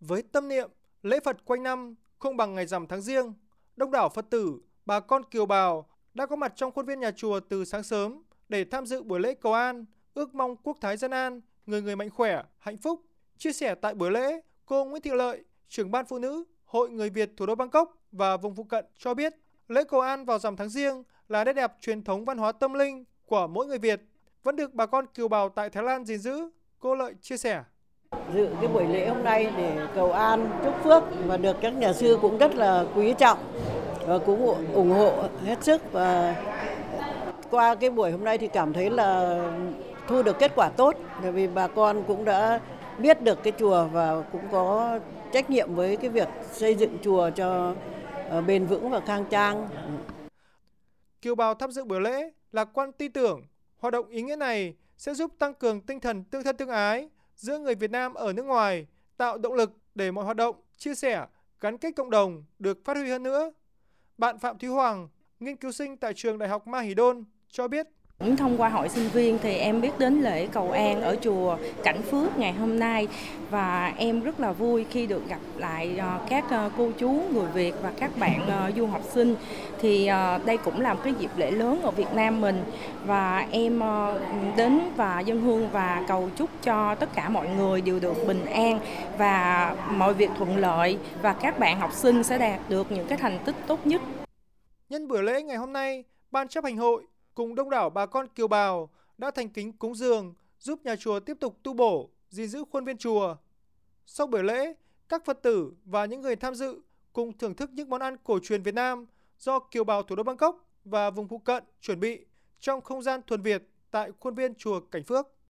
Với tâm niệm lễ Phật quanh năm không bằng ngày rằm tháng riêng, đông đảo Phật tử, bà con kiều bào đã có mặt trong khuôn viên nhà chùa từ sáng sớm để tham dự buổi lễ cầu an, ước mong quốc thái dân an, người người mạnh khỏe, hạnh phúc. Chia sẻ tại buổi lễ, cô Nguyễn Thị Lợi, trưởng ban phụ nữ Hội Người Việt thủ đô Bangkok và vùng phụ cận cho biết lễ cầu an vào rằm tháng riêng là nét đẹp truyền thống văn hóa tâm linh của mỗi người Việt vẫn được bà con kiều bào tại Thái Lan gìn giữ. Cô Lợi chia sẻ. Dự cái buổi lễ hôm nay để cầu an, chúc phước và được các nhà sư cũng rất là quý trọng và cũng ủng hộ hết sức và qua cái buổi hôm nay thì cảm thấy là thu được kết quả tốt, bởi vì bà con cũng đã biết được cái chùa và cũng có trách nhiệm với cái việc xây dựng chùa cho ờ, bền vững và khang trang. Kiều bào tham dự buổi lễ lạc quan tin tưởng hoạt động ý nghĩa này sẽ giúp tăng cường tinh thần tương thân tương ái giữa người Việt Nam ở nước ngoài, tạo động lực để mọi hoạt động, chia sẻ, gắn kết cộng đồng được phát huy hơn nữa. Bạn Phạm Thúy Hoàng, nghiên cứu sinh tại trường Đại học Mahidol cho biết thông qua hội sinh viên thì em biết đến lễ cầu an ở chùa Cảnh Phước ngày hôm nay. Và em rất là vui khi được gặp lại ờ, các ờ, cô chú người Việt và các bạn ờ, du học sinh. Thì đây cũng là một cái dịp lễ lớn ở Việt Nam mình. Và em đến và dân hương và cầu chúc cho tất cả mọi người đều được bình an và mọi việc thuận lợi và các bạn học sinh sẽ đạt được những cái thành tích tốt nhất. Nhân buổi lễ ngày hôm nay, Ban chấp hành hội cùng đông đảo bà con kiều bào đã thành kính cúng dường giúp nhà chùa tiếp tục tu bổ, gìn giữ khuôn viên chùa. Sau buổi lễ, các Phật tử và những người tham dự cùng thưởng thức những món ăn cổ truyền Việt Nam do kiều bào thủ đô Bangkok và vùng phụ cận chuẩn bị trong không gian thuần Việt tại khuôn viên chùa Cảnh Phước.